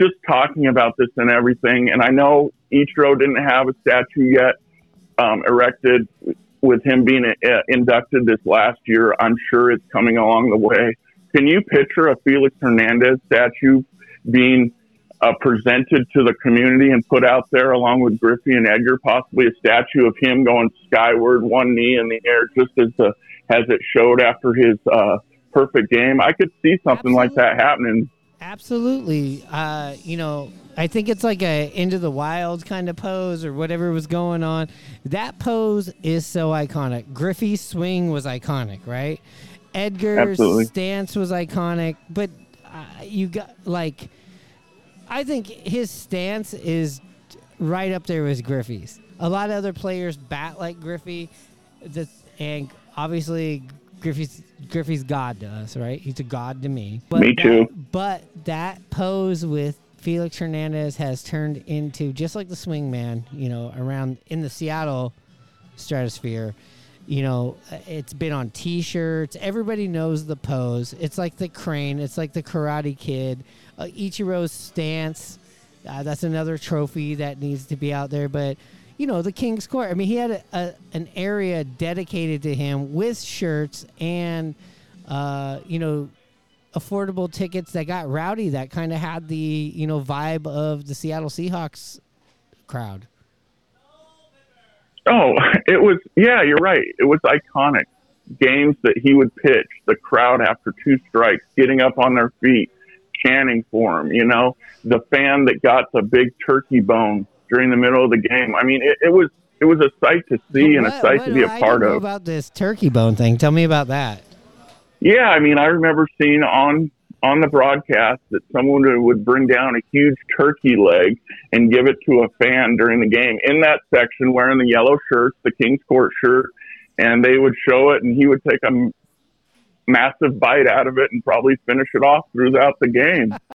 just talking about this and everything, and I know Ichiro didn't have a statue yet um, erected with him being uh, inducted this last year. I'm sure it's coming along the way. Can you picture a Felix Hernandez statue being uh, presented to the community and put out there along with Griffey and Edgar, possibly a statue of him going skyward, one knee in the air, just as the as it showed after his uh, perfect game. I could see something Absolutely. like that happening. Absolutely. Uh, you know, I think it's like a into the wild kind of pose or whatever was going on. That pose is so iconic. Griffey's swing was iconic, right? Edgar's Absolutely. stance was iconic, but uh, you got like I think his stance is right up there with Griffey's. A lot of other players bat like Griffey, the, and obviously Griffey's Griffey's God to us, right? He's a God to me. But me too. That, but that pose with Felix Hernandez has turned into just like the swing man, you know, around in the Seattle stratosphere. You know, it's been on T-shirts. Everybody knows the pose. It's like the crane. It's like the Karate Kid. Uh, Ichiro's stance. Uh, that's another trophy that needs to be out there. But you know, the King's Court. I mean, he had a, a, an area dedicated to him with shirts and, uh, you know, affordable tickets that got rowdy that kind of had the you know vibe of the Seattle Seahawks crowd. Oh, it was yeah, you're right. It was iconic. Games that he would pitch, the crowd after two strikes, getting up on their feet, chanting for him. You know, the fan that got the big turkey bone during the middle of the game. I mean, it, it was it was a sight to see and a sight to be a part of. About this turkey bone thing, tell me about that. Yeah, I mean, I remember seeing on on the broadcast that someone would bring down a huge turkey leg and give it to a fan during the game in that section wearing the yellow shirts, the King's Court shirt, and they would show it and he would take a massive bite out of it and probably finish it off throughout the game.